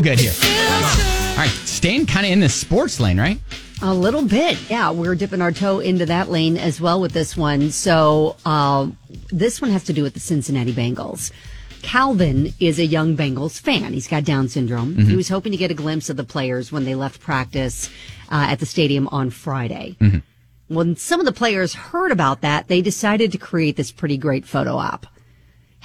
good here. All right, staying kind of in the sports lane, right? A little bit, yeah. We're dipping our toe into that lane as well with this one. So uh, this one has to do with the Cincinnati Bengals. Calvin is a young Bengals fan. He's got Down syndrome. Mm-hmm. He was hoping to get a glimpse of the players when they left practice uh, at the stadium on Friday. Mm-hmm. When some of the players heard about that, they decided to create this pretty great photo op.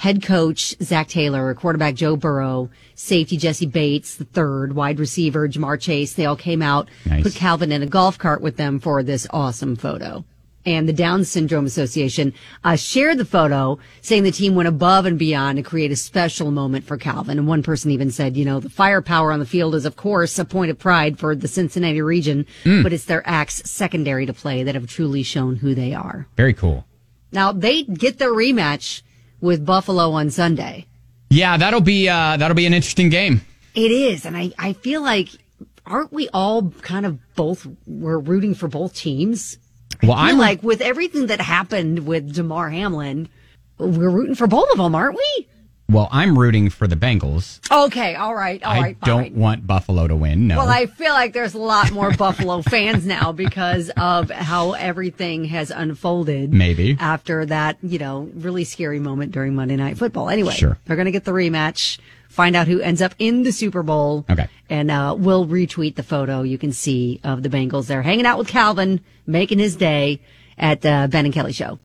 Head coach Zac Taylor, quarterback Joe Burrow, safety Jessie Bates, the third, wide receiver Ja'Marr Chase, they all came out, Nice. put Calvin in a golf cart with them for this awesome photo. And the Down Syndrome Association uh, shared the photo, saying the team went above and beyond to create a special moment for Calvin. And one person even said, you know, the firepower on the field is, of course, a point of pride for the Cincinnati region, but it's their acts secondary to play that have truly shown who they are. Very cool. Now they get their rematch with Buffalo on Sunday. Yeah, that'll be uh, that'll be an interesting game. It is, and I, I feel like aren't we all kind of both we're rooting for both teams? Well, I feel I'm like with everything that happened with Damar Hamlin, we're rooting for both of them, aren't we? Well, I'm rooting for the Bengals. Okay, all right, all I right, don't fine. want Buffalo to win. No. Well, I feel like there's a lot more Buffalo fans now because of how everything has unfolded. Maybe. after that, you know, really scary moment during Monday Night Football. Anyway, Sure. they're going to get the rematch, find out who ends up in the Super Bowl. Okay. And uh, we'll retweet the photo you can see of the Bengals there hanging out with Calvin, making his day at uh, Ben and Kelly Show.